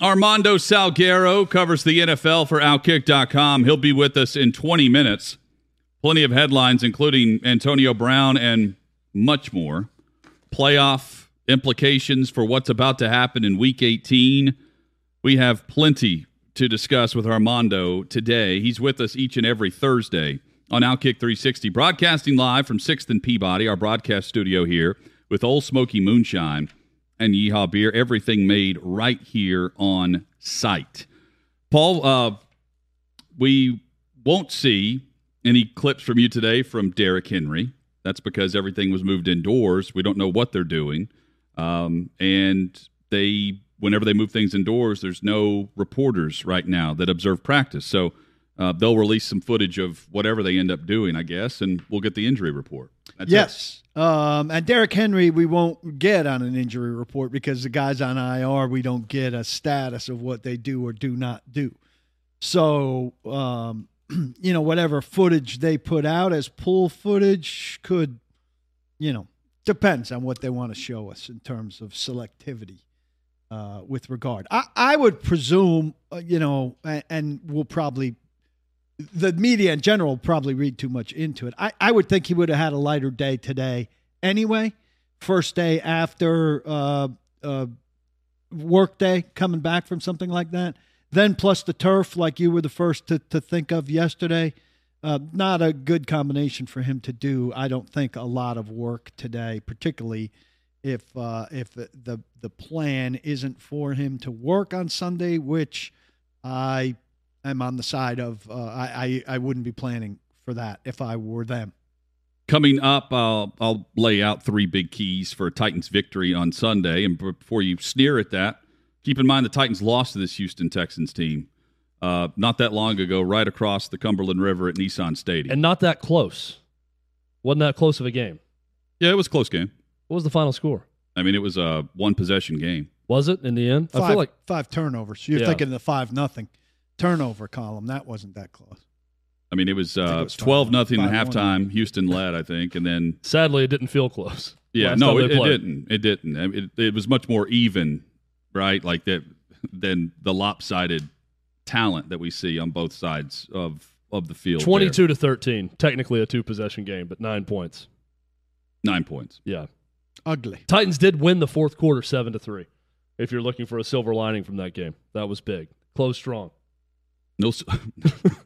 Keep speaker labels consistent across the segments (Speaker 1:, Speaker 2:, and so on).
Speaker 1: Armando Salguero covers the NFL for Outkick.com. He'll be with us in 20 minutes. Plenty of headlines, including Antonio Brown and much more. Playoff implications for what's about to happen in Week 18. We have plenty to discuss with Armando today. He's with us each and every Thursday on Outkick 360, broadcasting live from 6th and Peabody, our broadcast studio here with Ole Smoky Moonshine and Yeehaw Beer. Everything made right here on site. Paul, uh, we won't see any clips from you today from Derrick Henry. That's because everything was moved indoors. We don't know what they're doing. Um, and they, whenever they move things indoors, there's no reporters right now that observe practice. So uh, they'll release some footage of whatever they end up doing, I guess, and we'll get the injury report. That's
Speaker 2: yes. Um, and Derrick Henry, we won't get on an injury report because the guys on IR, we don't get a status of what they do or do not do. So, um, you know, whatever footage they put out as pull footage could, you know, depends on what they want to show us in terms of selectivity uh, with regard. I, I would presume, uh, you know, and, and we'll probably the media in general probably read too much into it. I, I would think he would have had a lighter day today anyway. First day after uh, uh, work day, coming back from something like that. Then plus the turf, like you were the first to, to think of yesterday. Uh, not a good combination for him to do. I don't think a lot of work today, particularly if uh, if the, the the plan isn't for him to work on Sunday, which I am on the side of uh, I, I I wouldn't be planning for that if I were them.
Speaker 1: Coming up, I'll, I'll lay out three big keys for a Titans victory on Sunday. And before you sneer at that, keep in mind the Titans lost to this Houston Texans team uh, not that long ago, right across the Cumberland River at Nissan Stadium.
Speaker 3: And not that close. Wasn't that close of a game?
Speaker 1: Yeah, it was a close game.
Speaker 3: What was the final score?
Speaker 1: I mean, it was a one possession game.
Speaker 3: Was it in the end?
Speaker 2: Five,
Speaker 3: I feel like
Speaker 2: five turnovers. You're
Speaker 3: Yeah.
Speaker 2: thinking the five nothing turnover column. That wasn't that close.
Speaker 1: I mean, it was,
Speaker 2: think it
Speaker 1: uh,
Speaker 2: was five-
Speaker 1: 12 nothing at
Speaker 2: five one.
Speaker 1: halftime. Houston led, I think. And then,
Speaker 3: sadly it didn't feel close.
Speaker 1: yeah, no, it, it didn't. It didn't. I mean, It, it was much more even, right? Like that than the lopsided talent that we see on both sides of, of the field. there.
Speaker 3: 22 to 13. Technically a two possession game, but 9 points.
Speaker 1: Nine points.
Speaker 3: Yeah.
Speaker 2: Ugly.
Speaker 3: Titans did win the fourth quarter 7 to 3. If you're looking for a silver lining from that game. That was big. Close strong.
Speaker 1: No, s-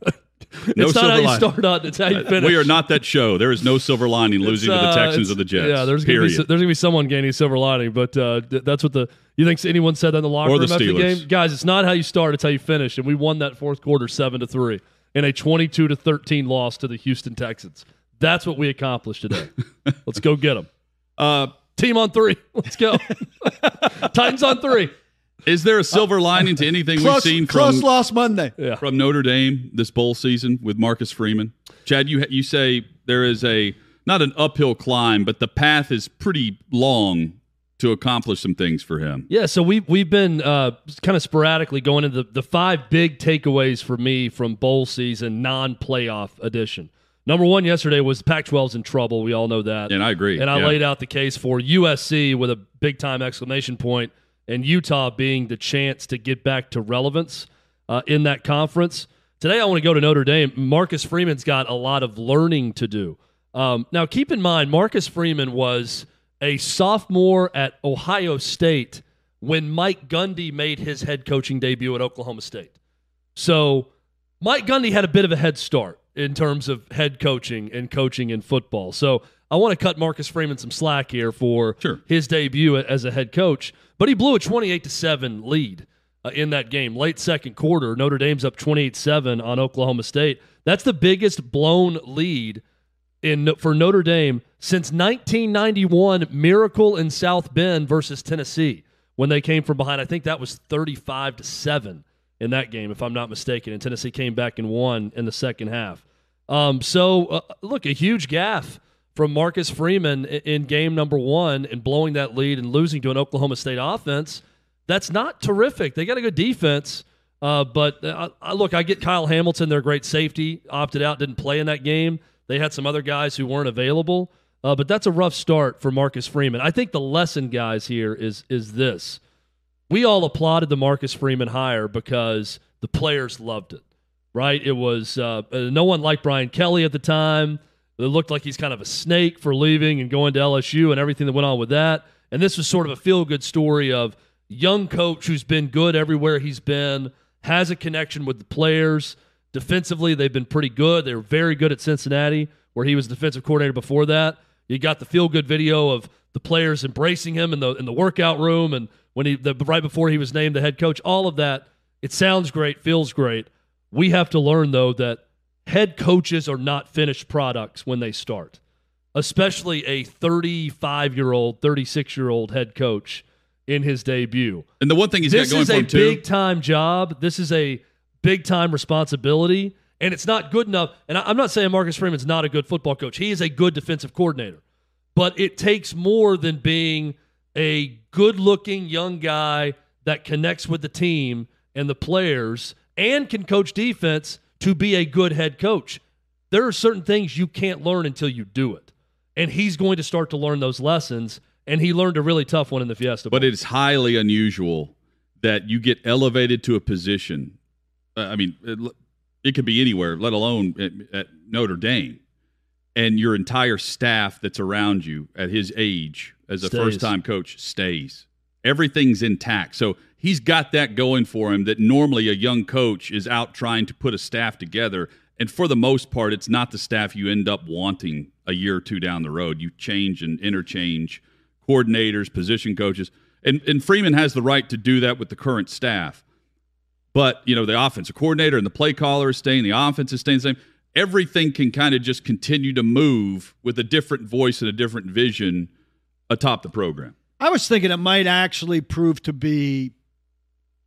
Speaker 3: it's not how you start out, it's how you finish.
Speaker 1: we are not that show. There is no silver lining losing to the
Speaker 3: uh,
Speaker 1: Texans or the Jets.
Speaker 3: Yeah, there's gonna be there's gonna be someone gaining silver lining, but uh, th- that's what the you think anyone said that in the locker
Speaker 1: Or the
Speaker 3: room after the game, guys. It's not how you start; it's how you finish. And we won that fourth quarter seven to three in a 22 to 13 loss to the Houston Texans. That's what we accomplished today. Let's go get them.
Speaker 1: uh,
Speaker 3: Team on three. Let's go. Titans on three.
Speaker 1: Is there a silver lining to anything we've
Speaker 2: Close,
Speaker 1: seen
Speaker 2: close
Speaker 1: from
Speaker 2: loss Monday.
Speaker 3: Yeah.
Speaker 1: from Notre Dame this bowl season with Marcus Freeman? Chad, you you say there is a not an uphill climb, but the path is pretty long to accomplish some things for him.
Speaker 3: Yeah, so we've we've been uh, kind of sporadically going into the, the five big takeaways for me from bowl season non playoff edition. Number one yesterday was Pac-12's in trouble. We all know that,
Speaker 1: And I agree.
Speaker 3: and I
Speaker 1: Yeah.
Speaker 3: laid out the case for USC with a big time exclamation point, and Utah being the chance to get back to relevance uh, in that conference. Today, I want to go to Notre Dame. Marcus Freeman's got a lot of learning to do. Um, now, keep in mind, Marcus Freeman was a sophomore at Ohio State when Mike Gundy made his head coaching debut at Oklahoma State. So, Mike Gundy had a bit of a head start in terms of head coaching and coaching in football. So, I want to cut Marcus Freeman some slack here for
Speaker 1: Sure.
Speaker 3: his debut as a head coach, but he blew a 28 to 7 lead uh, in that game. Late second quarter, Notre Dame's up 28-7 on Oklahoma State. That's the biggest blown lead in for Notre Dame since 1991 Miracle in South Bend versus Tennessee when they came from behind. I think that was 35 to 7 in that game, if I'm not mistaken. And Tennessee came back and won in the second half. Um, so, uh, look, a huge gaffe from Marcus Freeman in game number one and blowing that lead and losing to an Oklahoma State offense. That's not terrific. They got a good defense. Uh, but uh, look, I get Kyle Hamilton, their great safety, opted out, didn't play in that game. They had some other guys who weren't available. Uh, but that's a rough start for Marcus Freeman. I think the lesson, guys, here is is this: we all applauded the Marcus Freeman hire because the players loved it, right? It was uh no one liked Brian Kelly at the time. It looked like he's kind of a snake for leaving and going to LSU and everything that went on with that. And this was sort of a feel good story of young coach who's been good everywhere he's been, has a connection with the players. Defensively, they've been pretty good. They were very good at Cincinnati, where he was defensive coordinator before that. You got the feel good video of the players embracing him in the in the workout room and when he the, right before he was named the head coach. All of that, it sounds great, feels great. We have to learn though that head coaches are not finished products when they start, especially a 35 year old, 36 year old head coach in his debut.
Speaker 1: And the one thing he's
Speaker 3: this
Speaker 1: got going
Speaker 3: is
Speaker 1: for
Speaker 3: a
Speaker 1: him too.
Speaker 3: big time job. This is a big time responsibility and it's not good enough. And I'm not saying Marcus Freeman's not a good football coach. He is a good defensive coordinator. But it takes more than being a good looking young guy that connects with the team and the players and can coach defense to be a good head coach. There are certain things you can't learn until you do it. And he's going to start to learn those lessons. And he learned a really tough one in the Fiesta. Bowl.
Speaker 1: But it's highly unusual that you get elevated to a position. Uh, I mean, it could be anywhere, let alone at, at Notre Dame. And your entire staff that's around you at his age as a
Speaker 3: Stays.
Speaker 1: first time coach stays. Everything's intact. So he's got that going for him that normally a young coach is out trying to put a staff together. And for the most part, it's not the staff you end up wanting a year or two down the road. You change and interchange coordinators, position coaches. And, and Freeman has the right to do that with the current staff. But, you know, the offensive coordinator and the play caller is staying, the offense is staying the same. Everything can kind of just continue to move with a different voice and a different vision atop the program.
Speaker 2: I was thinking it might actually prove to be,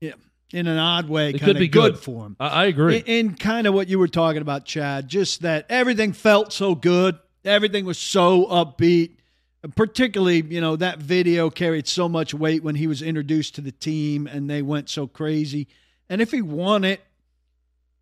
Speaker 2: yeah, in an odd way,
Speaker 3: It
Speaker 2: kind
Speaker 3: could
Speaker 2: of
Speaker 3: be
Speaker 2: good.
Speaker 3: good.
Speaker 2: for him.
Speaker 3: I, I agree.
Speaker 2: In, in kind of what you were talking about, Chad, just that everything felt so good. Everything was so upbeat. And particularly, you know, that video carried so much weight when he was introduced to the team and they went so crazy. And if he won it,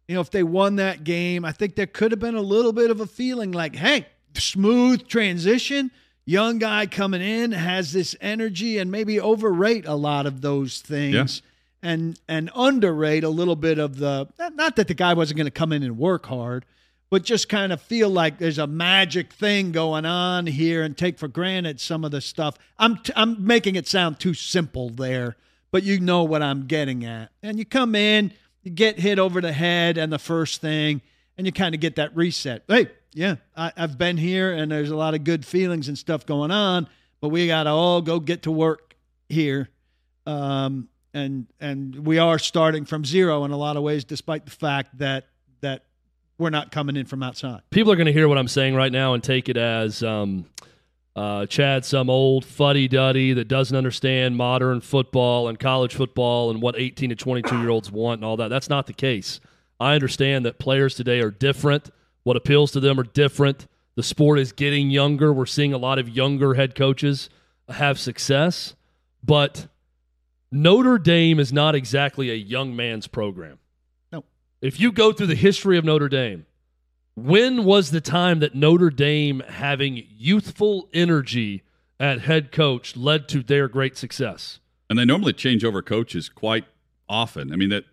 Speaker 2: you know, if they won that game, I think there could have been a little bit of a feeling like, hey, smooth transition. Young guy coming in has this energy and maybe overrate a lot of those things and and underrate a little bit of the not- that the guy wasn't going to come in and work hard, but just kind of feel like there's a magic thing going on here and take for granted some of the stuff. I'm t- I'm making it sound too simple there, but you know what I'm getting at. And you come in, you get hit over the head and the first thing, and you kind of get that reset. Hey, yeah, I, I've been here and there's a lot of good feelings and stuff going on, but we got to all go get to work here. Um, and and we are starting from zero in a lot of ways, despite the fact that that we're not coming in from outside.
Speaker 3: people are going to hear what I'm saying right now and take it as um, uh, Chad, some old fuddy duddy that doesn't understand modern football and college football and what 18 to 22 year olds want and all that. That's not the case. I understand that players today are different. What appeals to them are different. The sport is getting younger. We're seeing a lot of younger head coaches have success, but Notre Dame is not exactly a young man's program.
Speaker 2: No.
Speaker 3: If you go through the history of Notre Dame, when was the time that Notre Dame having youthful energy at head coach led to their great success?
Speaker 1: And they normally change over coaches quite often. I mean, that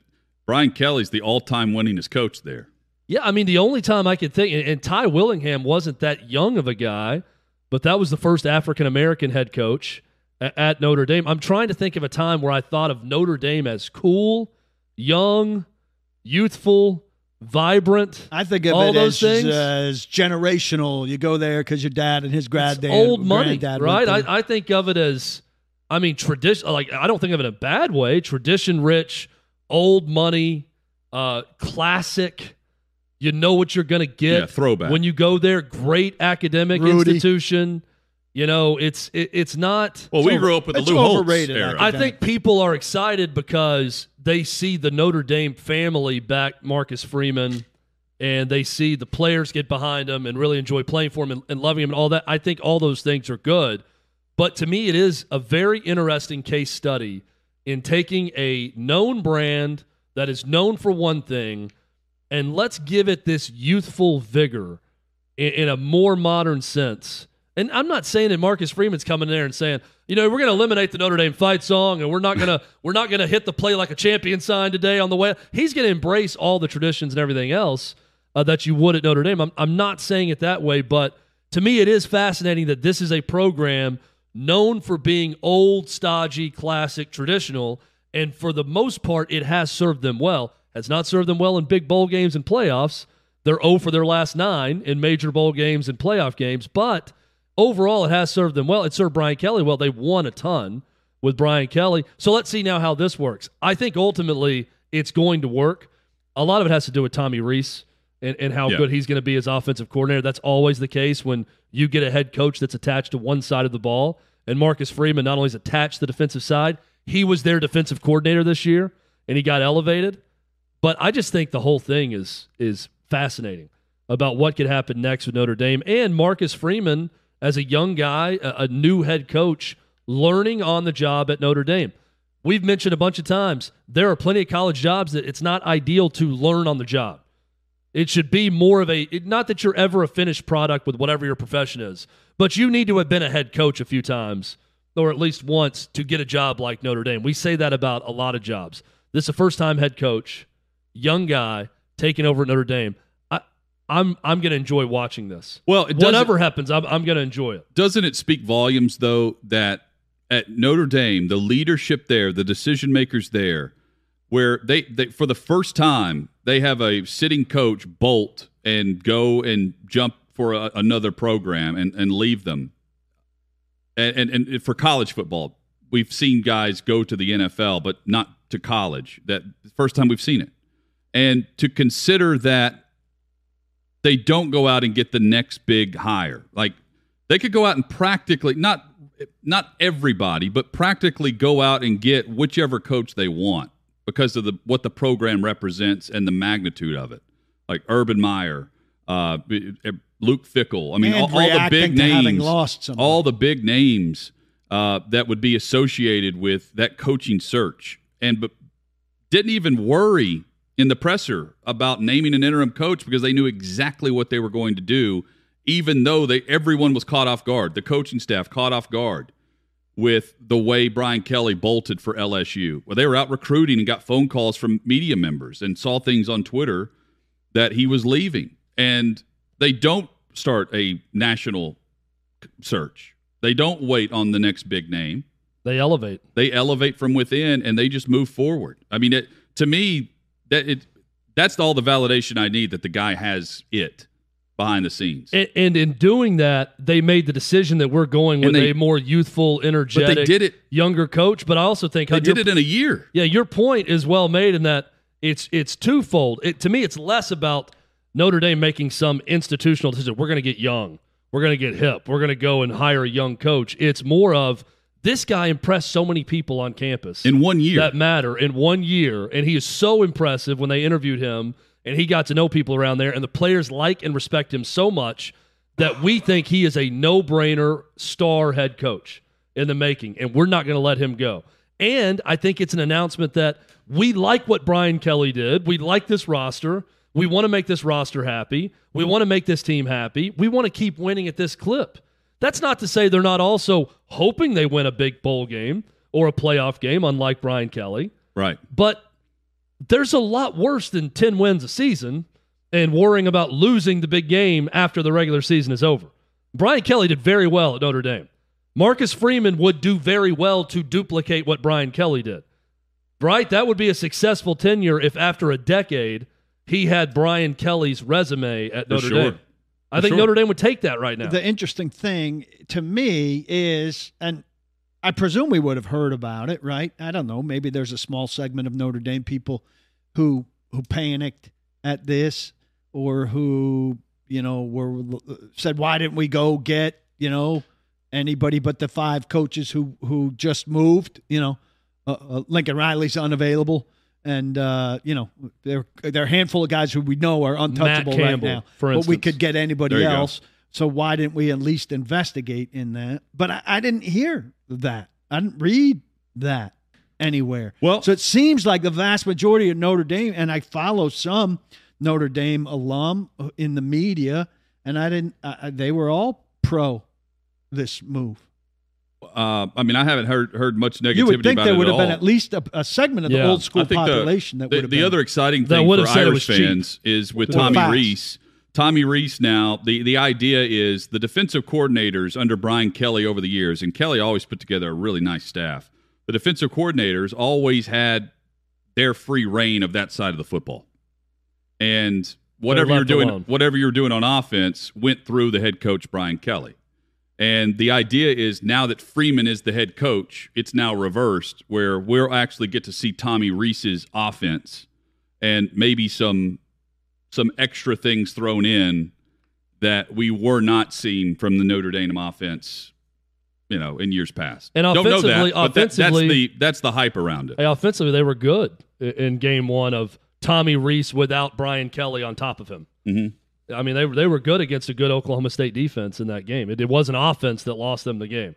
Speaker 1: Brian Kelly's the all time winningest coach there.
Speaker 3: Yeah, I mean, the only time I could think, and, and Ty Willingham wasn't that young of a guy, but that was the first African American head coach at, at Notre Dame. I'm trying to think of a time where I thought of Notre Dame as cool, young, youthful, vibrant.
Speaker 2: I think of
Speaker 3: All
Speaker 2: it
Speaker 3: those
Speaker 2: as,
Speaker 3: things?
Speaker 2: as generational. You go there because your dad and his
Speaker 3: grad
Speaker 2: granddad,
Speaker 3: old money, right? I, I think of it as, I mean, tradition. Like I don't think of it in a bad way. Tradition rich, old money, uh, classic. You know what you're going to get
Speaker 1: Yeah, throwback.
Speaker 3: when you go there. Great academic
Speaker 2: Rudy.
Speaker 3: institution. You know, it's it, it's not.
Speaker 1: Well, we grew up with the
Speaker 2: it's
Speaker 1: Lou Holtz era.
Speaker 2: I
Speaker 3: I think people are excited because they see the Notre Dame family back Marcus Freeman and they see the players get behind him and really enjoy playing for him and, and loving him and all that. I think all those things are good. But to me, it is a very interesting case study in taking a known brand that is known for one thing and let's give it this youthful vigor in, in a more modern sense. And I'm not saying that Marcus Freeman's coming in there and saying, you know, we're going to eliminate the Notre Dame fight song, and we're not going to we're not going to hit the play like a champion sign today on the way. He's going to embrace all the traditions and everything else uh, that you would at Notre Dame. I'm, I'm not saying it that way, but to me, it is fascinating that this is a program known for being old, stodgy, classic, traditional, and for the most part, it has served them well. Has not served them well in big bowl games and playoffs. They're 0 for their last nine in major bowl games and playoff games, but overall, it has served them well. It served Brian Kelly well. They won a ton with Brian Kelly. So let's see now how this works. I think ultimately it's going to work. A lot of it has to do with Tommy Rees and, and how
Speaker 1: Yeah.
Speaker 3: good he's going to be as offensive coordinator. That's always the case when you get a head coach that's attached to one side of the ball. And Marcus Freeman not only is attached to the defensive side, he was their defensive coordinator this year and he got elevated. But I just think the whole thing is is fascinating about what could happen next with Notre Dame and Marcus Freeman as a young guy, a, a new head coach, learning on the job at Notre Dame. We've mentioned a bunch of times there are plenty of college jobs that it's not ideal to learn on the job. It should be more of a not that you're ever a finished product with whatever your profession is, but you need to have been a head coach a few times or at least once to get a job like Notre Dame. We say that about a lot of jobs. This is a first time head coach, young guy taking over at Notre Dame. I'm I'm going to enjoy watching this.
Speaker 1: Well, it
Speaker 3: whatever happens, I'm, I'm going to enjoy it.
Speaker 1: doesn't it speak volumes though that at Notre Dame the leadership there the decision makers there where they, they for the first time they have a sitting coach bolt and go and jump for a, another program and, and leave them and, and and for college football we've seen guys go to the NFL but not to college that first time we've seen it and to consider that they don't go out and get the next big hire like they could go out and practically not not everybody, but practically go out and get whichever coach they want because of the what the program represents and the magnitude of it. Like Urban Meyer, uh, Luke Fickell. I mean, all, all the big names,
Speaker 2: lost
Speaker 1: all the big names uh, that would be associated with that coaching search, and but didn't even worry in the presser about naming an interim coach because they knew exactly what they were going to do even though they everyone was caught off guard. The coaching staff caught off guard with the way Brian Kelly bolted for LSU well they were out recruiting and got phone calls from media members and saw things on Twitter that he was leaving. And they don't start a national search. They don't wait on the next big name.
Speaker 3: They elevate.
Speaker 1: they elevate from within and they just move forward. I mean, it, to me, that it that's all the validation I need that the guy has it behind the scenes.
Speaker 3: And, and in doing that, they made the decision that we're going with
Speaker 1: they-
Speaker 3: a more youthful, energetic,
Speaker 1: did it-
Speaker 3: younger coach. But I also think
Speaker 1: they did it in a year.
Speaker 3: Yeah, your point is well made in that it's it's twofold. It, to me, it's less about Notre Dame making some institutional decision. We're going to get young. We're going to get hip. We're going to go and hire a young coach. It's more of this guy impressed so many people on campus
Speaker 1: In one year.
Speaker 3: that matter in one year, and he is so impressive when they interviewed him, and he got to know people around there, and the players like and respect him so much that we think he is a no-brainer star head coach in the making, and we're not going to let him go. And I think it's an announcement that we like what Brian Kelly did. We like this roster. We want to make this roster happy. We want to make this team happy. We want to keep winning at this clip. That's not to say they're not also hoping they win a big bowl game or a playoff game, unlike Brian Kelly.
Speaker 1: right.
Speaker 3: But there's a lot worse than 10 wins a season and worrying about losing the big game after the regular season is over. Brian Kelly did very well at Notre Dame. Marcus Freeman would do very well to duplicate what Brian Kelly did. Right? That would be a successful tenure if after a decade he had Brian Kelly's resume at
Speaker 1: For
Speaker 3: Notre
Speaker 1: sure.
Speaker 3: Dame. I think
Speaker 1: sure.
Speaker 3: Notre Dame would take that right now.
Speaker 2: The interesting thing to me is, and I presume we would have heard about it, right? I don't know. Maybe there's a small segment of Notre Dame people who who panicked at this, or who you know were said, "Why didn't we go get you know anybody but the five coaches who who just moved. You know, uh, uh, Lincoln Riley's unavailable, and uh, you know there there are a handful of guys who we know are untouchable right
Speaker 3: Campbell,
Speaker 2: now.
Speaker 3: for
Speaker 2: but we could get anybody
Speaker 1: you go.
Speaker 2: else. So why didn't we at least investigate in that? But I, I didn't hear that. I didn't read that anywhere.
Speaker 1: Well-
Speaker 2: so it seems like the vast majority of Notre Dame, and I follow some Notre Dame alum in the media, and I didn't. I, they were all pro this move.
Speaker 1: Uh, I mean, I haven't heard heard much negativity
Speaker 2: You would think
Speaker 1: about
Speaker 2: there
Speaker 1: it
Speaker 2: would
Speaker 1: at
Speaker 2: have been at least a, a segment of the old school
Speaker 1: I think the-
Speaker 2: population that would
Speaker 1: The,
Speaker 2: have
Speaker 1: the
Speaker 2: been.
Speaker 1: other exciting
Speaker 3: That
Speaker 1: thing
Speaker 3: would
Speaker 1: for
Speaker 3: have said
Speaker 1: Irish
Speaker 3: was cheap.
Speaker 1: is with
Speaker 2: With
Speaker 1: Tommy
Speaker 2: facts.
Speaker 1: Rees. Tommy Rees now, the, the idea is the defensive coordinators under Brian Kelly over the years, and Kelly always put together a really nice staff. The defensive coordinators always had their free reign of that side of the football. And whatever you're doing,
Speaker 3: alone.
Speaker 1: whatever you're doing on offense went through the head coach Brian Kelly. And the idea is now that Freeman is the head coach, it's now reversed where we'll actually get to see Tommy Rees's offense and maybe some some extra things thrown in that we were not seeing from the Notre Dame offense, you know, in years past.
Speaker 3: And
Speaker 1: Don't know
Speaker 3: offensively-
Speaker 1: that, but that-
Speaker 3: offensively-
Speaker 1: that's the that's the hype around it.
Speaker 3: Offensively, they were good in game one of Tommy Rees without Brian Kelly on top of him.
Speaker 1: Mhm.
Speaker 3: I mean, they, they were good against a good Oklahoma State defense in that game. It, it was an offense that lost them the game.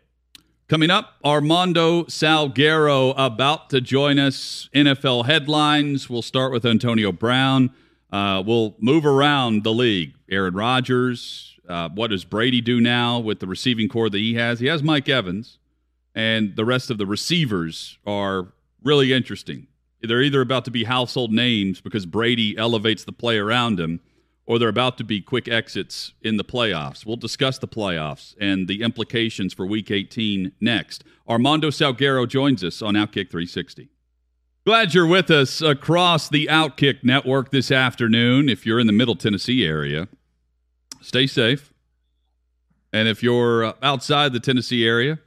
Speaker 1: Coming up, Armando Salguero about to join us. NFL headlines. We'll start with Antonio Brown. Uh, we'll move around the league. Aaron Rodgers. Uh, what does Brady do now with the receiving corps that he has? He has Mike Evans, and the rest of the receivers are really interesting. They're either about to be household names because Brady elevates the play around him, or they're about to be quick exits in the playoffs. We'll discuss the playoffs and the implications for Week 18 next. Armando Salguero joins us on Outkick 360. Glad you're with us across the Outkick network this afternoon. If you're in the Middle Tennessee area, stay safe. And if you're uh, outside the Tennessee area,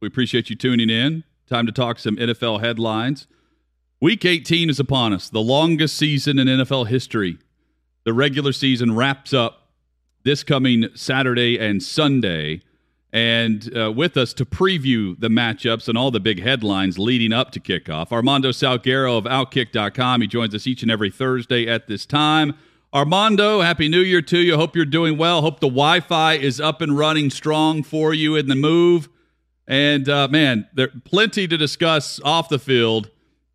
Speaker 1: we appreciate you tuning in. Time to talk some NFL headlines. Week 18 is upon us, the longest season in NFL history. The regular season wraps up this coming Saturday and Sunday. And uh, with us to preview the matchups and all the big headlines leading up to kickoff, Armando Salguero of Outkick.com. He joins us each and every Thursday at this time. Armando, Happy New Year to you. Hope you're doing well. Hope the Wi Fi is up and running strong for you in the move. And uh, man, there plenty to discuss off the field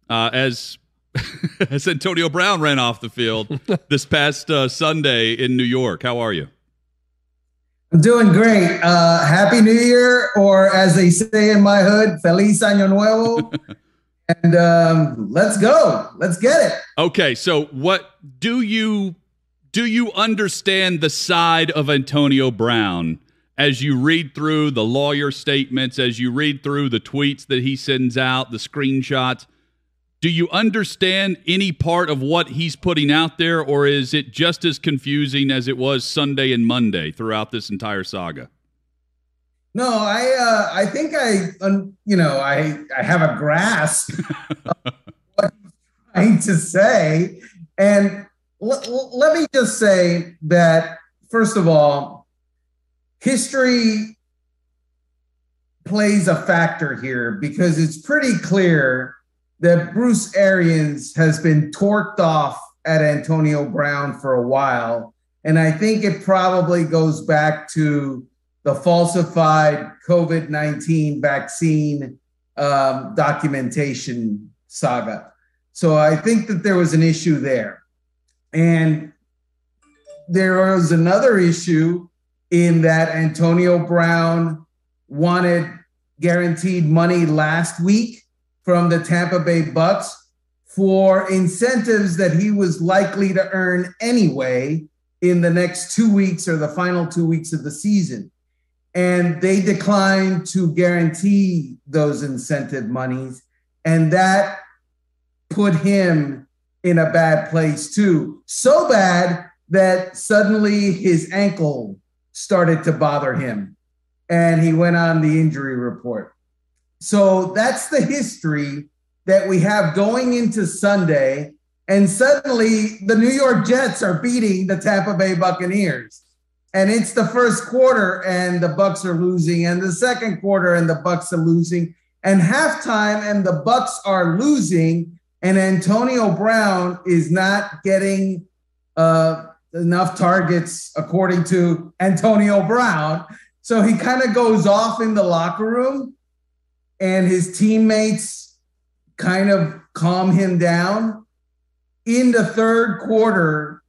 Speaker 1: uh, as as Antonio Brown ran off the field this past uh, Sunday in New York. How are you?
Speaker 4: I'm doing great. Uh, Happy New Year, or as they say in my hood, Feliz Año Nuevo. and um, let's go. Let's get it.
Speaker 1: Okay, so what do you do you understand the side of Antonio Brown as you read through the lawyer statements, as you read through the tweets that he sends out, the screenshots? Do you understand any part of what he's putting out there, or is it just as confusing as it was Sunday and Monday throughout this entire saga?
Speaker 4: No, I uh, I think I um, you know I I have a grasp of what he's trying to say, and l- l- let me just say that first of all, history plays a factor here because it's pretty clear that Bruce Arians has been torqued off at Antonio Brown for a while. And I think it probably goes back to the falsified COVID 19 vaccine um, documentation saga. So I think that there was an issue there. And there was another issue in that Antonio Brown wanted guaranteed money last week from the Tampa Bay Bucks for incentives that he was likely to earn anyway in the next two weeks or the final two weeks of the season. And they declined to guarantee those incentive monies. And that put him in a bad place too. So bad that suddenly his ankle started to bother him and he went on the injury report. So that's the history that we have going into Sunday. And suddenly the New York Jets are beating the Tampa Bay Buccaneers. and it's the first quarter and the Bucks are losing, and the second quarter and the Bucks are losing, and halftime and the Bucks are losing, and Antonio Brown is not getting uh, enough targets according to Antonio Brown. So he kind of goes off in the locker room, and his teammates kind of calm him down. In the third quarter,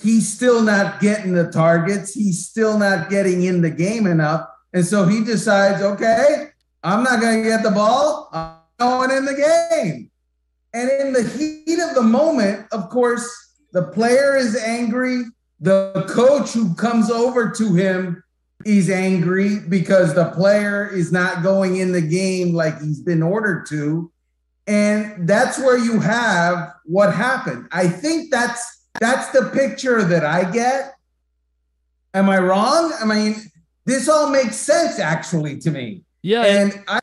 Speaker 4: he's still not getting the targets. He's still not getting in the game enough. And so he decides, okay, I'm not going to get the ball. I'm going in the game. And in the heat of the moment, of course, the player is angry. The coach who comes over to him is angry because the player is not going in the game like he's been ordered to. And that's where you have what happened. I think that's that's the picture that I get. Am I wrong? I mean, this all makes sense actually to me.
Speaker 3: Yeah.
Speaker 4: And I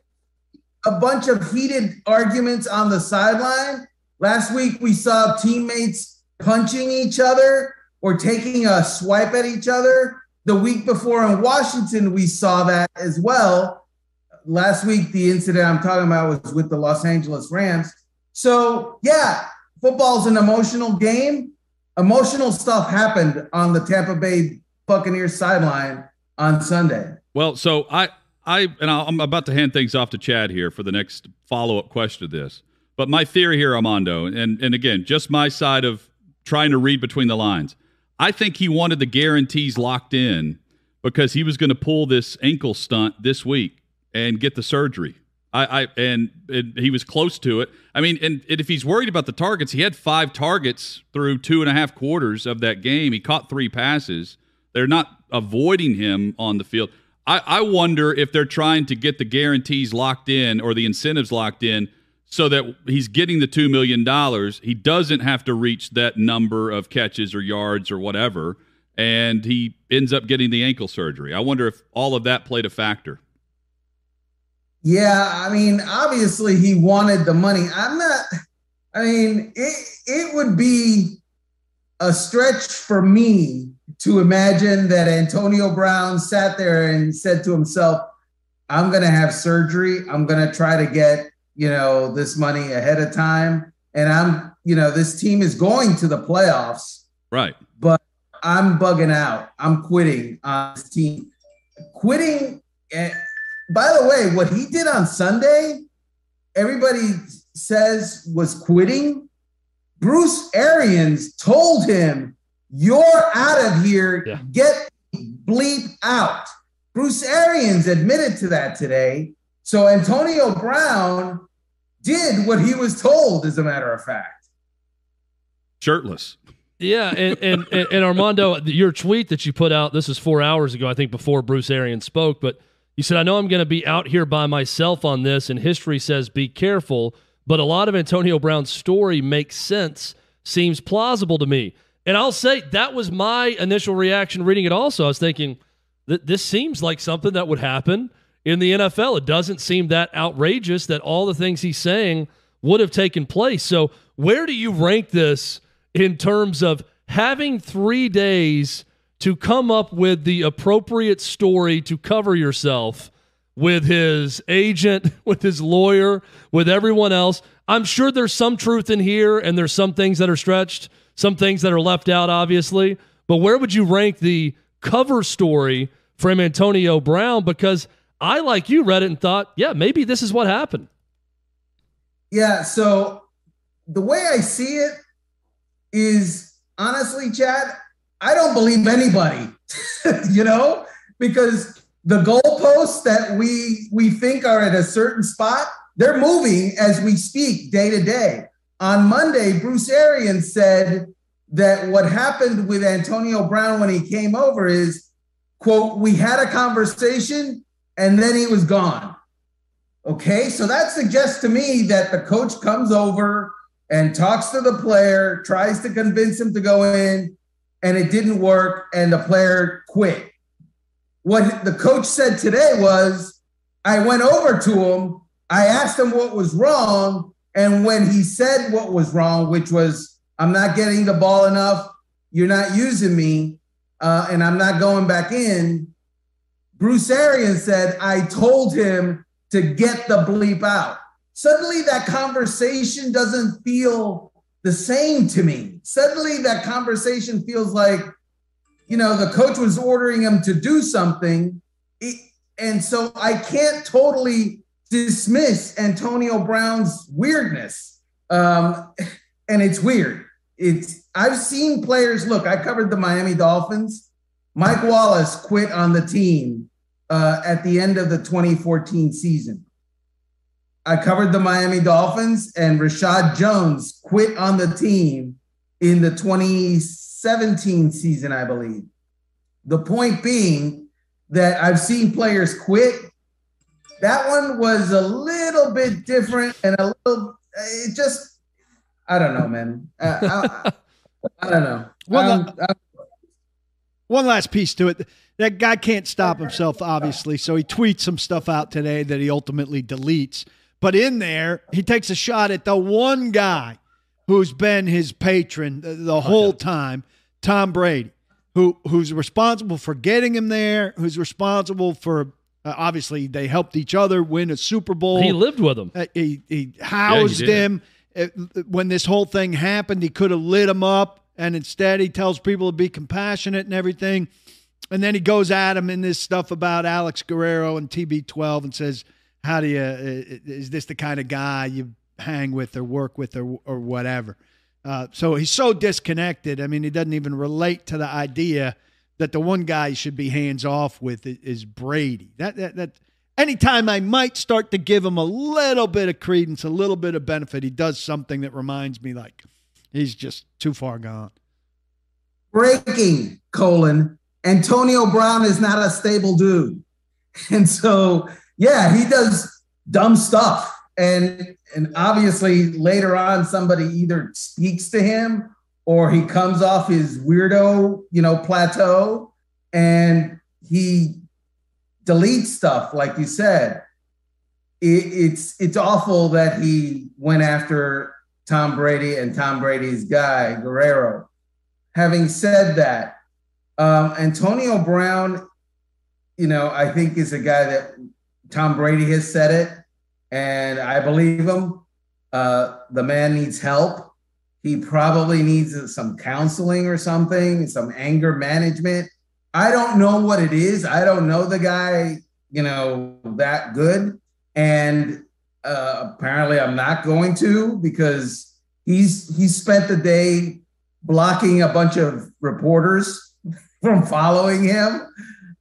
Speaker 4: a bunch of heated arguments on the sideline. Last week we saw teammates punching each other or taking a swipe at each other. The week before in Washington, we saw that as well. Last week, the incident I'm talking about was with the Los Angeles Rams. So, yeah, football's an emotional game emotional stuff happened on the Tampa Bay Buccaneers sideline on Sunday.
Speaker 1: Well, so I, I, and I'm about to hand things off to Chad here for the next follow up question to this. But my theory here, Armando, and and again, just my side of trying to read between the lines. I think he wanted the guarantees locked in because he was going to pull this ankle stunt this week and get the surgery. I, I and, and, he was close to it. I mean, and, and, if he's worried about the targets, he had five targets through two and a half quarters of that game. He caught three passes. They're not avoiding him on the field. I, I wonder if they're trying to get the guarantees locked in or the incentives locked in so that he's getting the two million dollars. He doesn't have to reach that number of catches or yards or whatever, and he ends up getting the ankle surgery. I wonder if all of that played a factor.
Speaker 4: Yeah, I mean, obviously he wanted the money. I'm not. I mean, it it would be a stretch for me to imagine that Antonio Brown sat there and said to himself, "I'm going to have surgery. I'm going to try to get you know this money ahead of time, and I'm you know this team is going to the playoffs,
Speaker 1: right?
Speaker 4: But I'm bugging out. I'm quitting on this team. Quitting." Eh, by the way, what he did on Sunday, everybody says was quitting. Bruce Arians told him, You're out of here. Yeah. Get bleep out. Bruce Arians admitted to that today. So Antonio Brown did what he was told, as a matter of fact.
Speaker 1: Shirtless.
Speaker 3: Yeah, and, and, and Armando, your tweet that you put out, this is four hours ago, I think, before Bruce Arians spoke, but – you said, I know I'm going to be out here by myself on this, and history says be careful, but a lot of Antonio Brown's story makes sense, seems plausible to me. And I'll say that was my initial reaction reading it also. I was thinking, that this seems like something that would happen in the NFL. It doesn't seem that outrageous that all the things he's saying would have taken place. So, where do you rank this in terms of having three days to come up with the appropriate story to cover yourself with his agent, with his lawyer, with everyone else. I'm sure there's some truth in here and there's some things that are stretched, some things that are left out, obviously. But where would you rank the cover story from Antonio Brown? Because I, like you, read it and thought, yeah, maybe this is what happened.
Speaker 4: Yeah. So the way I see it is honestly, Chad, I don't believe anybody, you know, because the goalposts that we we think are at a certain spot, they're moving as we speak day to day. On Monday, Bruce Arians said that what happened with Antonio Brown when he came over is, quote, we had a conversation and then he was gone. Okay, so that suggests to me that the coach comes over and talks to the player, tries to convince him to go in, and it didn't work, and the player quit. What the coach said today was, I went over to him, I asked him what was wrong, and when he said what was wrong, which was, I'm not getting the ball enough, you're not using me, uh, and I'm not going back in. Bruce Arians said, I told him to get the bleep out. Suddenly, that conversation doesn't feel the same to me. Suddenly, that conversation feels like, you know, the coach was ordering him to do something. and so I can't totally dismiss Antonio Brown's weirdness. Um, and it's weird. It's I've seen players look, I covered the Miami Dolphins. Mike Wallace quit on the team uh, at the end of the 2014 season. I covered the Miami Dolphins, and Reshad Jones quit on the team in the 2017 season, I believe. The point being that I've seen players quit. That one was a little bit different and a little, it just, I don't know, man. Uh, I, I, don't know.
Speaker 2: Well, one last piece to it that guy can't stop himself, obviously. So he tweets some stuff out today that he ultimately deletes. But in there, he takes a shot at the one guy who's been his patron the, the whole time, Tom Brady, who who's responsible for getting him there, who's responsible for uh, obviously they helped each other win a Super Bowl.
Speaker 3: He lived with him.
Speaker 2: Uh, he, he housed yeah, he him. Uh, when this whole thing happened, he could have lit him up, and instead he tells people to be compassionate and everything. And then he goes at him in this stuff about Alex Guerrero and TB12 and says, How do you, uh, is this the kind of guy you hang with or work with or, or whatever? Uh, so he's so disconnected. I mean, he doesn't even relate to the idea that the one guy he should be hands off with is Brady. That, that, that, anytime I might start to give him a little bit of credence, a little bit of benefit, he does something that reminds me like he's just too far gone.
Speaker 4: Breaking colon Antonio Brown is not a stable dude. And so, yeah, he does dumb stuff. And and obviously later on somebody either speaks to him or he comes off his weirdo, you know, plateau and he deletes stuff like you said. It, it's it's awful that he went after Tom Brady and Tom Brady's guy, Guerrero. Having said that, um, Antonio Brown, you know, I think is a guy that Tom Brady has said it, and I believe him. Uh, the man needs help. He probably needs some counseling or something, some anger management. I don't know what it is. I don't know the guy, you know, that good. And uh, apparently I'm not going to because he's he spent the day blocking a bunch of reporters from following him.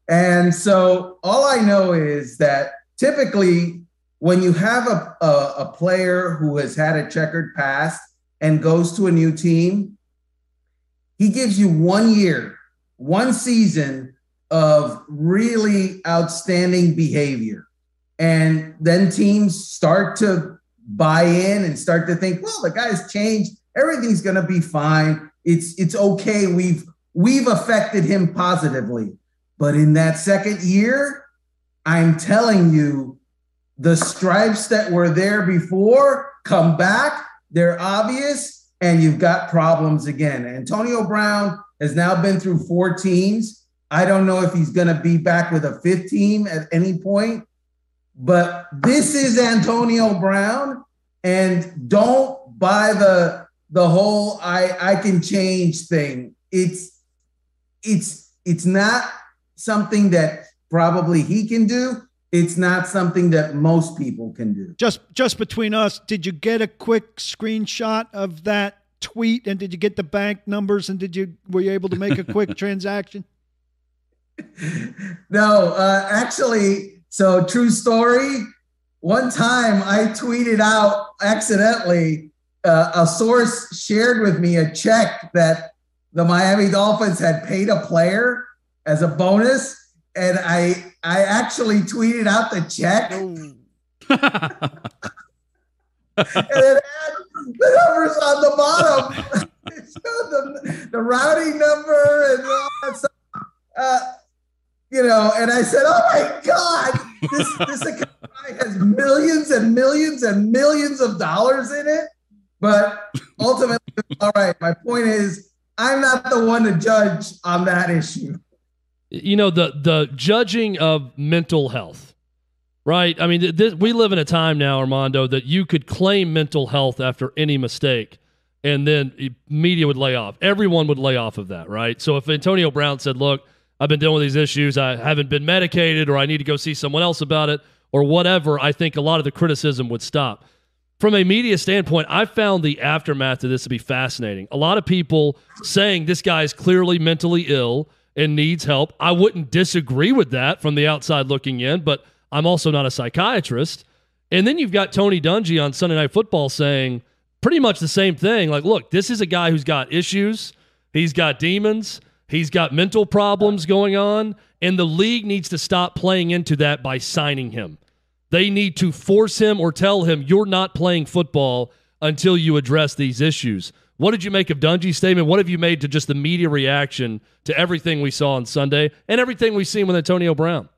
Speaker 4: And so all I know is that typically when you have a, a, a, player who has had a checkered past and goes to a new team, he gives you one year, one season of really outstanding behavior. And then teams start to buy in and start to think, well, the guy's changed. Everything's going to be fine. It's it's okay. We've we've affected him positively. But in that second year, I'm telling you, the stripes that were there before come back, they're obvious, and you've got problems again. Antonio Brown has now been through four teams. I don't know if he's going to be back with a fifth team at any point, but this is Antonio Brown, and don't buy the the whole I I can change thing. It's it's it's not something that probably he can do. It's not something that most people can do.
Speaker 2: Just just between us, did you get a quick screenshot of that tweet and did you get the bank numbers and did you were you able to make a quick transaction?
Speaker 4: No, uh, actually, so true story. One time I tweeted out accidentally, uh, a source shared with me a check that the Miami Dolphins had paid a player as a bonus, and I I actually tweeted out the check. and it had the numbers on the bottom. it showed the, the routing number and all that stuff. Uh, you know, and I said, "Oh my God, this this account has millions and millions and millions of dollars in it." But ultimately, all right. My point is, I'm not the one to judge on that issue.
Speaker 3: You know the the judging of mental health, right? I mean, this, we live in a time now, Armando, that you could claim mental health after any mistake, and then eh, media would lay off. Everyone would lay off of that, right? So if Antonio Brown said, "Look, I've been dealing with these issues. I haven't been medicated, or I need to go see someone else about it, or whatever," I think a lot of the criticism would stop from a media standpoint, I found the aftermath of this to be fascinating. A lot of people saying this guy is clearly mentally ill and needs help. I wouldn't disagree with that from the outside looking in, but I'm also not a psychiatrist. And then you've got Tony Dungy on Sunday Night Football saying pretty much the same thing. Like, look, this is a guy who's got issues, he's got demons, he's got mental problems going on, and the league needs to stop playing into that by signing him. They need to force him or tell him you're not playing football until you address these issues. What did you make of Dungy's statement? What have you made to just the media reaction to everything we saw on Sunday and everything we've seen with Antonio Brown?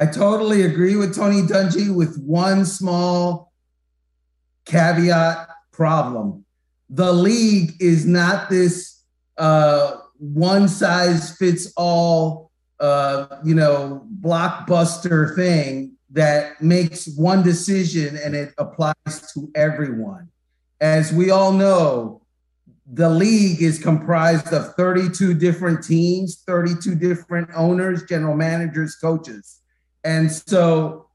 Speaker 4: I totally agree with Tony Dungy with one small caveat problem. The league is not this uh, one size fits all, uh, you know, blockbuster thing that makes one decision and it applies to everyone. As we all know, the league is comprised of 32 different teams, 32 different owners, general managers, coaches. And so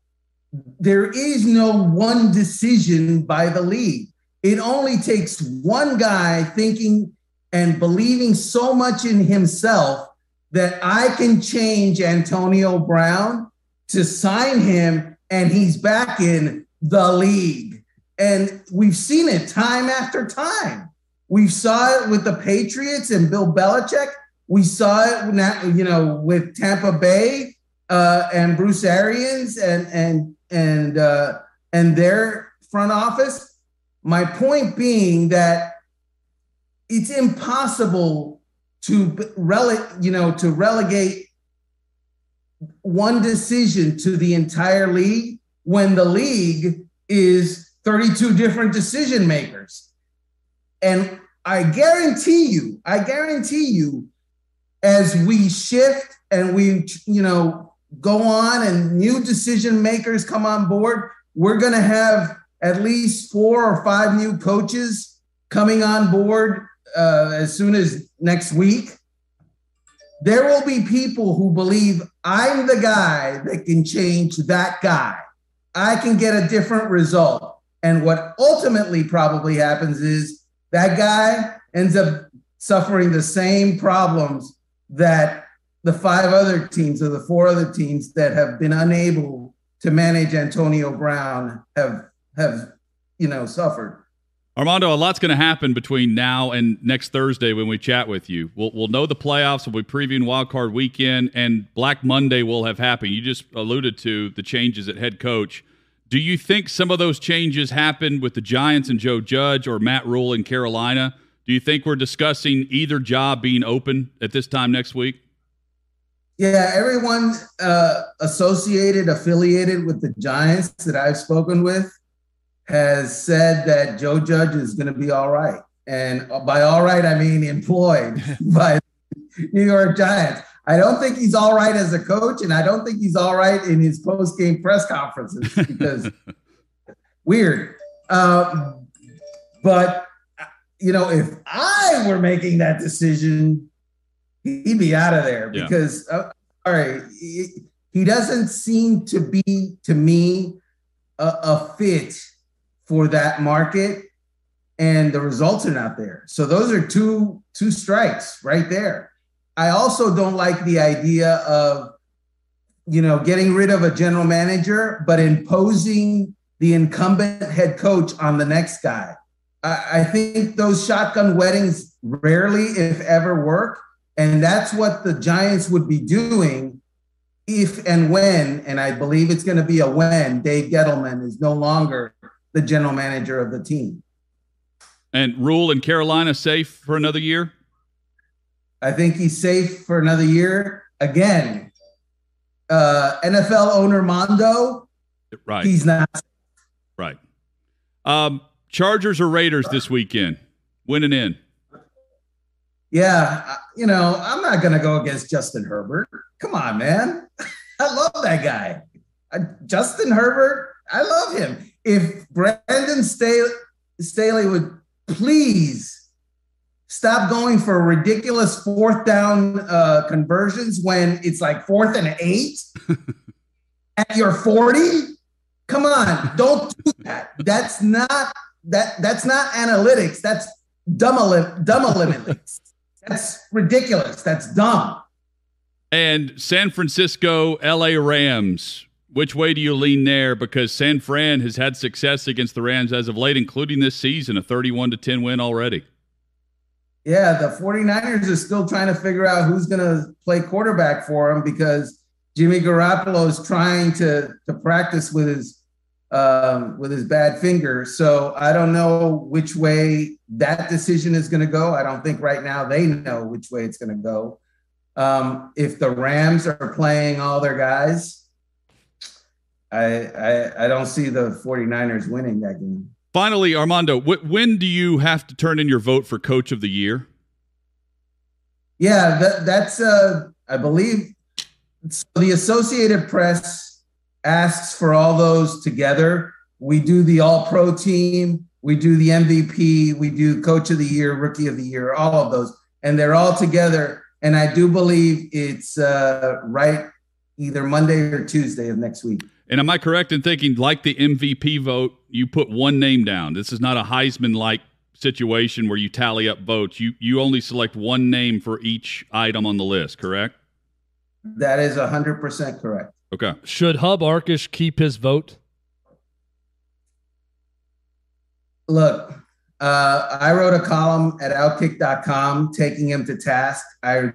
Speaker 4: there is no one decision by the league. It only takes one guy thinking and believing so much in himself that I can change Antonio Brown to sign him, and he's back in the league. And we've seen it time after time. We saw it with the Patriots and Bill Belichick. We saw it, you know, with Tampa Bay uh, and Bruce Arians and and and uh, and their front office. My point being that it's impossible to rele- you know, to relegate one decision to the entire league when the league is 32 different decision makers. And I guarantee you, I guarantee you, as we shift and we, you know, go on and new decision makers come on board, we're going to have at least four or five new coaches coming on board uh, as soon as next week there will be people who believe I'm the guy that can change that guy. I can get a different result. And what ultimately probably happens is that guy ends up suffering the same problems that the five other teams or the four other teams that have been unable to manage Antonio Brown have have you know suffered.
Speaker 1: Armando, a lot's going to happen between now and next Thursday when we chat with you. We'll, we'll know the playoffs. We'll be previewing Wild Card Weekend, and Black Monday will have happened. You just alluded to the changes at head coach. Do you think some of those changes happened with the Giants and Joe Judge or Matt Rhule in Carolina? Do you think we're discussing either job being open at this time next week?
Speaker 4: Yeah, everyone uh, associated, affiliated with the Giants that I've spoken with has said that Joe Judge is going to be all right. And by all right, I mean employed by New York Giants. I don't think he's all right as a coach, and I don't think he's all right in his post game press conferences because weird. Um, but, you know, if I were making that decision, he'd be out of there because, uh, all right, he, he, doesn't seem to be, to me, a, a fit for that market and the results are not there. So those are two two strikes right there. I also don't like the idea of you know getting rid of a general manager but imposing the incumbent head coach on the next guy. I, I think those shotgun weddings rarely, if ever, work. And that's what the Giants would be doing if and when, and I believe it's going to be a when, Dave Gettleman is no longer the general manager of the team.
Speaker 1: And Rhule in Carolina safe for another year?
Speaker 4: I think he's safe for another year. Again, uh, NFL owner Mondo,
Speaker 1: right?
Speaker 4: He's not
Speaker 1: right. Um, Chargers or Raiders this weekend? Winning in.
Speaker 4: yeah, you know, I'm not going to go against Justin Herbert. Come on, man. I love that guy. Justin Herbert, I love him. If Brandon Staley, Staley would please stop going for ridiculous fourth down uh, conversions when it's like fourth and eight at your 40. Come on, don't do that. That's not that that's not analytics. That's dumb dumb eliminate. That's ridiculous. That's dumb.
Speaker 1: And San Francisco, LA Rams. Which way do you lean there? Because San Fran has had success against the Rams as of late, including this season, a 31 to 10 win already.
Speaker 4: Yeah, the 49ers are still trying to figure out who's going to play quarterback for them because Jimmy Garoppolo is trying to, to practice with his um, with his bad finger. So I don't know which way that decision is going to go. I don't think right now they know which way it's going to go. Um, if the Rams are playing all their guys, I, I, I don't see the 49ers winning that game.
Speaker 1: Finally, Armando, wh- when do you have to turn in your vote for Coach of the Year?
Speaker 4: Yeah, that, that's uh, I believe so the Associated Press asks for all those together. We do the all pro team, we do the MVP, we do coach of the year, rookie of the year, all of those. And they're all together. And I do believe it's uh, right either Monday or Tuesday of next week.
Speaker 1: And am I correct in thinking, like the MVP vote, you put one name down? This is not a Heisman like situation where you tally up votes. You you only select one name for each item on the list, correct?
Speaker 4: That is 100% correct.
Speaker 1: Okay.
Speaker 3: Should Hub Arkush keep his vote?
Speaker 4: Look, uh, I wrote a column at outkick.com taking him to task. I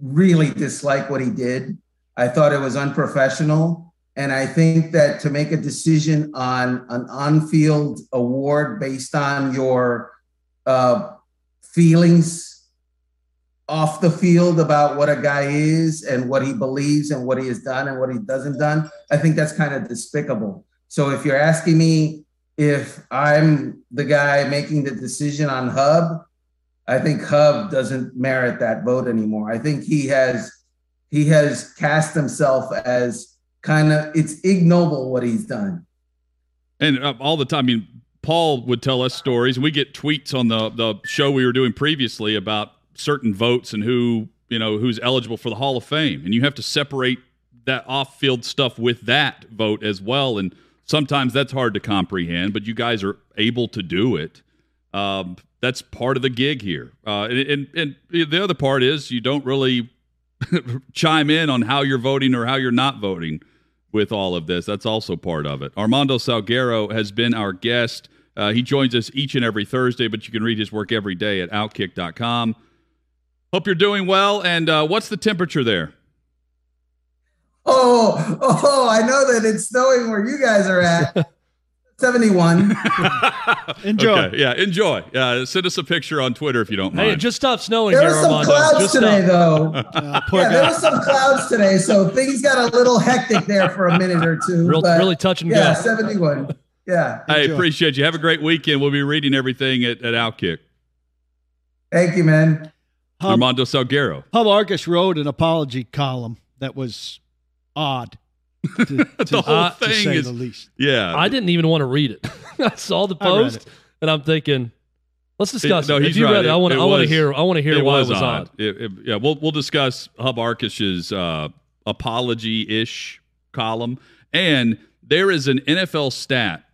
Speaker 4: really dislike what he did. I thought it was unprofessional. And I think that to make a decision on an on field award based on your uh, feelings off the field about what a guy is and what he believes and what he has done and what he doesn't done, I think that's kind of despicable. So if you're asking me if I'm the guy making the decision on Hub, I think Hub doesn't merit that vote anymore. I think he has he has cast himself as kind of it's ignoble what he's done.
Speaker 1: And uh, all the time, I mean, Paul would tell us stories, we get tweets on the the show we were doing previously about certain votes and who you know who's eligible for the Hall of Fame, and you have to separate that off-field stuff with that vote as well. And sometimes that's hard to comprehend, but you guys are able to do it. Um, that's part of the gig here. Uh, and, and, and the other part is you don't really chime in on how you're voting or how you're not voting with all of this. That's also part of it. Armando Salguero has been our guest. Uh, he joins us each and every Thursday, but you can read his work every day at outkick.com. Hope you're doing well. And uh, what's the temperature there?
Speaker 4: Oh, oh, I know that it's snowing where you guys are at. 71.
Speaker 2: enjoy.
Speaker 1: Okay, yeah, enjoy. Yeah, send us a picture on Twitter if you don't mind.
Speaker 3: Hey, just stop snowing
Speaker 4: there
Speaker 3: here,
Speaker 4: were some
Speaker 3: Armando.
Speaker 4: clouds
Speaker 3: just
Speaker 4: today,
Speaker 3: stopped.
Speaker 4: though.
Speaker 2: Uh,
Speaker 4: yeah, there were some clouds today, so things got a little hectic there for a minute or two.
Speaker 3: Real,
Speaker 4: but
Speaker 3: really touch and
Speaker 4: yeah,
Speaker 3: go.
Speaker 4: 71. Yeah.
Speaker 1: I
Speaker 2: Enjoy.
Speaker 1: appreciate you. Have a great weekend. We'll be reading everything at, at Outkick.
Speaker 4: Thank you, man.
Speaker 2: Hub,
Speaker 1: Armando Salguero.
Speaker 2: Hub Arkush wrote an apology column that was odd. To, to-
Speaker 1: The whole
Speaker 2: to
Speaker 1: thing
Speaker 2: say
Speaker 1: is-
Speaker 2: the least.
Speaker 1: Yeah.
Speaker 3: I didn't even want to read it. I saw the post, and I'm thinking, let's discuss
Speaker 1: no,
Speaker 3: it. If
Speaker 1: he's
Speaker 3: you
Speaker 1: right.
Speaker 3: read it, I want
Speaker 1: It-
Speaker 3: to.
Speaker 1: it
Speaker 3: I want to hear. I want to hear why it was odd.
Speaker 1: It- it- yeah, we'll we'll discuss Hub Arkush's uh, apology-ish column, and there is an NFL stat.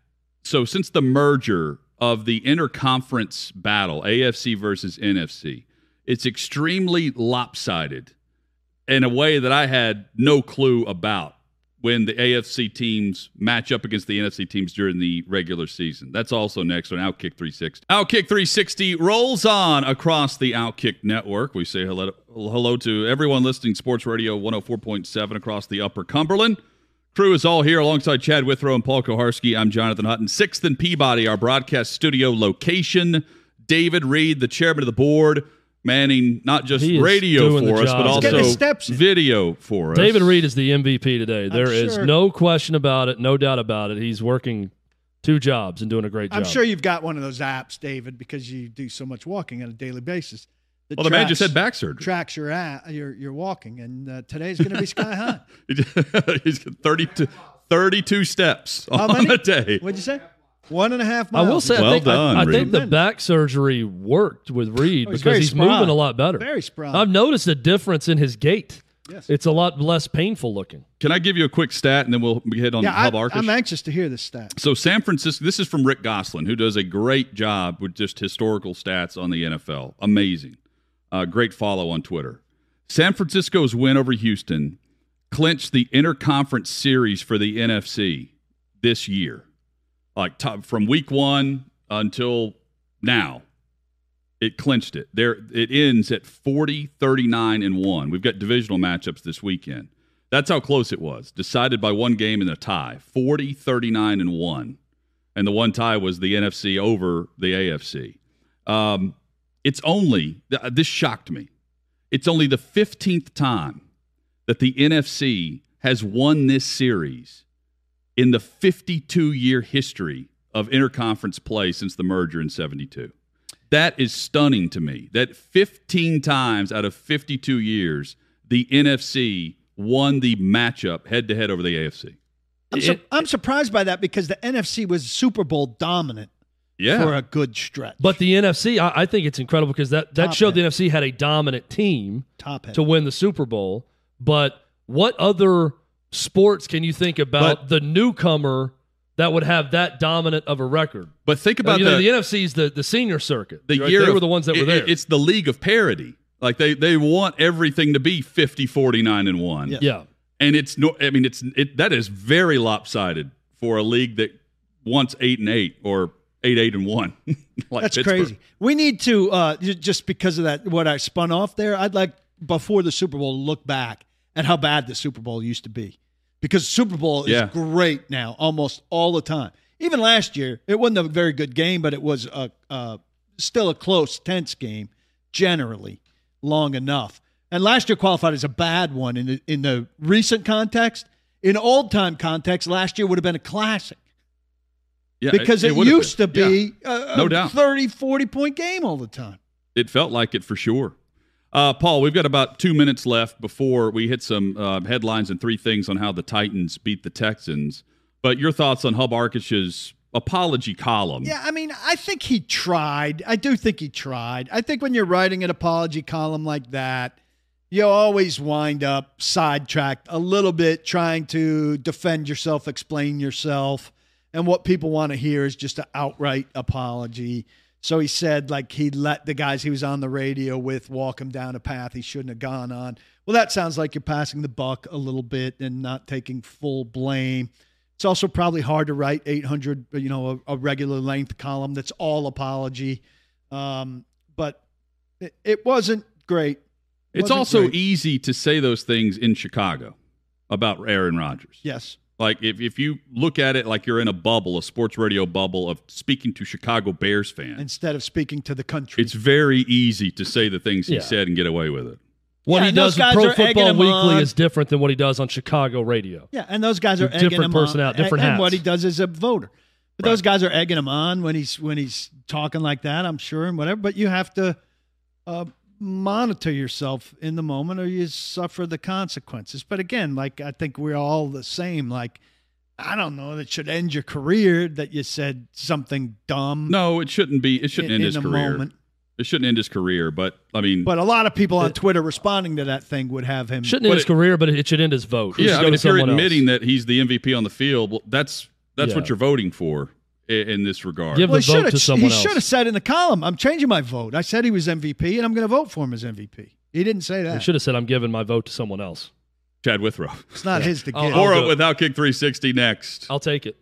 Speaker 1: So since the merger of the interconference battle, AFC versus NFC, it's extremely lopsided in a way that I had no clue about when the AFC teams match up against the NFC teams during the regular season. That's also next on Outkick 360. Outkick 360 rolls on across the Outkick network. We say hello, hello to everyone listening Sports Radio 104.7 across the Upper Cumberland. Crew is all here alongside Chad Withrow and Paul Kuharsky. I'm Jonathan Hutton. Sixth and Peabody, our broadcast studio location. David Reed, the chairman of the board, manning not just radio for us, but
Speaker 3: He's
Speaker 2: getting his
Speaker 1: also
Speaker 2: steps in.
Speaker 1: video for us.
Speaker 3: David Reed is the MVP today. There is
Speaker 2: sure.
Speaker 3: no question about it, no doubt about it. He's working two jobs and doing a great job.
Speaker 2: I'm sure you've got one of those apps, David, because you do so much walking on a daily basis. that
Speaker 1: Well, the man just
Speaker 2: tracks-
Speaker 1: had back surgery.
Speaker 2: tracks your at, your your walking, and uh, today's going to be sky high.
Speaker 1: He's got 32, 32 steps
Speaker 2: How
Speaker 1: on
Speaker 2: many?
Speaker 1: a day.
Speaker 2: What'd you say? One and a half
Speaker 3: I will say,
Speaker 1: Well
Speaker 3: I think,
Speaker 1: done,
Speaker 3: I,
Speaker 1: Reed.
Speaker 3: think the back surgery worked with Reed
Speaker 2: Oh, he's
Speaker 3: because
Speaker 2: very
Speaker 3: he's
Speaker 2: spry.
Speaker 3: moving a lot better.
Speaker 2: Very spry.
Speaker 3: I've noticed a difference in his gait.
Speaker 2: Yes.
Speaker 3: It's a lot less painful looking.
Speaker 1: Can I give you a quick stat and then we'll hit on
Speaker 2: yeah,
Speaker 1: Hub
Speaker 2: I,
Speaker 1: Arkush?
Speaker 2: I'm anxious to hear this stat.
Speaker 1: So San Francisco, this is from Rick Gosselin, who does a great job with just historical stats on the NFL. Amazing. Uh, great follow on Twitter. San Francisco's win over Houston clinched the interconference series for the NFC this year. Like top, from week one until now, it clinched it. There, it ends at 40, 39, and one. We've got divisional matchups this weekend. That's how close it was. Decided by one game in a tie 40, 39, and 1. And the one tie was the NFC over the AFC. Um, it's only, this shocked me. It's only the 15th time that the NFC has won this series in the 52 year history of interconference play since the merger in 72. That is stunning to me. That 15 times out of 52 years, the NFC won the matchup head to head over the AFC.
Speaker 2: I'm, su- I'm surprised by that because the NFC was Super Bowl dominant
Speaker 1: Yeah.
Speaker 2: for a good stretch.
Speaker 3: But the NFC, I, I think it's incredible because that, that
Speaker 2: Top
Speaker 3: showed the. NFC had a dominant team
Speaker 2: top heavy.
Speaker 3: to win the Super Bowl. But what other sports can you think about
Speaker 1: But-
Speaker 3: the newcomer that would have that dominant of a record?
Speaker 1: but think about
Speaker 3: you know,
Speaker 1: the,
Speaker 3: the NFC's the, the senior circuit.
Speaker 1: the
Speaker 3: right?
Speaker 1: year
Speaker 3: they
Speaker 1: of-
Speaker 3: were the ones that were
Speaker 1: it-
Speaker 3: there.
Speaker 1: It's the league of parity. Like they, they want everything to be 50, 49, and 1.
Speaker 2: Yeah.
Speaker 3: yeah.
Speaker 1: And it's no I mean it's it that is very lopsided for a league that wants 8 and 8 or 8 8 and 1. like
Speaker 2: That's
Speaker 1: Pittsburgh.
Speaker 2: crazy. We need to uh, just because of that what I spun off there. I'd like before the Super Bowl to look back at how bad the Super Bowl used to be, because Super Bowl is
Speaker 1: Yeah.
Speaker 2: great now almost all the time. Even last year, it wasn't a very good game, but it was a, uh still a close, tense game generally, long enough. And last year qualified as a bad one in the, in the recent context. In old time context, last year would have been a classic
Speaker 1: Yeah,
Speaker 2: because it,
Speaker 1: would have
Speaker 2: used to be a,
Speaker 1: No doubt.
Speaker 2: 30, 40 point game all the time.
Speaker 1: It felt like it for sure. Uh, Paul, we've got about two minutes left before we hit some uh, headlines and three things on how the Titans beat the Texans. But your thoughts on Hub Arkush's apology column?
Speaker 2: Yeah, I mean, I think he tried. I do think he tried. I think when you're writing an apology column like that, you always wind up sidetracked a little bit trying to defend yourself, explain yourself. And what people want to hear is just an outright apology. So he said, like, he let the guys he was on the radio with walk him down a path he shouldn't have gone on. Well, that sounds like you're passing the buck a little bit and not taking full blame. It's also probably hard to write 800, you know, a, a regular length column that's all apology. Um, but it, it wasn't great. It
Speaker 1: It's
Speaker 2: wasn't
Speaker 1: also
Speaker 2: great.
Speaker 1: easy to say those things in Chicago about Aaron Rodgers.
Speaker 2: yes.
Speaker 1: Like if, if you look at it like you're in a bubble, a sports radio bubble of speaking to Chicago Bears fans,
Speaker 2: Instead of speaking to the country.
Speaker 1: it's very easy to say the things he
Speaker 3: Yeah.
Speaker 1: said and get away with it.
Speaker 3: What
Speaker 2: Yeah,
Speaker 3: he does with
Speaker 2: guys
Speaker 3: Pro Football Weekly
Speaker 2: on.
Speaker 3: is different than what he does on Chicago radio.
Speaker 2: yeah, and those guys are
Speaker 3: Different
Speaker 2: egging him
Speaker 3: personality,
Speaker 2: on.
Speaker 3: different
Speaker 2: and,
Speaker 3: hats.
Speaker 2: and what he does as a voter. But those guys are egging him on when he's when he's talking like that, I'm sure, and whatever. But you have to uh, monitor yourself in the moment, or you suffer the consequences. But again, like I think we're all the same. Like I don't know that should end your career that you said something dumb.
Speaker 1: No, it shouldn't be. It shouldn't end
Speaker 2: in
Speaker 1: his career.
Speaker 2: moment.
Speaker 1: It shouldn't end his career. But I mean,
Speaker 2: But a lot of people on Twitter responding to that thing would have him.
Speaker 3: Shouldn't end his
Speaker 1: it-
Speaker 3: career, but it should end his vote. It
Speaker 1: yeah, I mean, if you're
Speaker 3: someone else.
Speaker 1: admitting that he's the MVP on the field, well, that's that's
Speaker 3: Yeah.
Speaker 1: what you're voting for in, in this regard.
Speaker 3: Give
Speaker 2: Well,
Speaker 3: the
Speaker 2: he
Speaker 3: vote
Speaker 2: should
Speaker 3: to
Speaker 2: have.
Speaker 3: someone
Speaker 2: He
Speaker 3: else.
Speaker 2: should have said in the column, "I'm changing my vote." I said he was MVP, and I'm going to vote for him as MVP. He didn't say that.
Speaker 3: He should have said, "I'm giving my vote to someone else."
Speaker 1: Chad Withrow.
Speaker 2: It's not his to give.
Speaker 3: I'll
Speaker 1: Or without kick 360 next.
Speaker 3: I'll take it.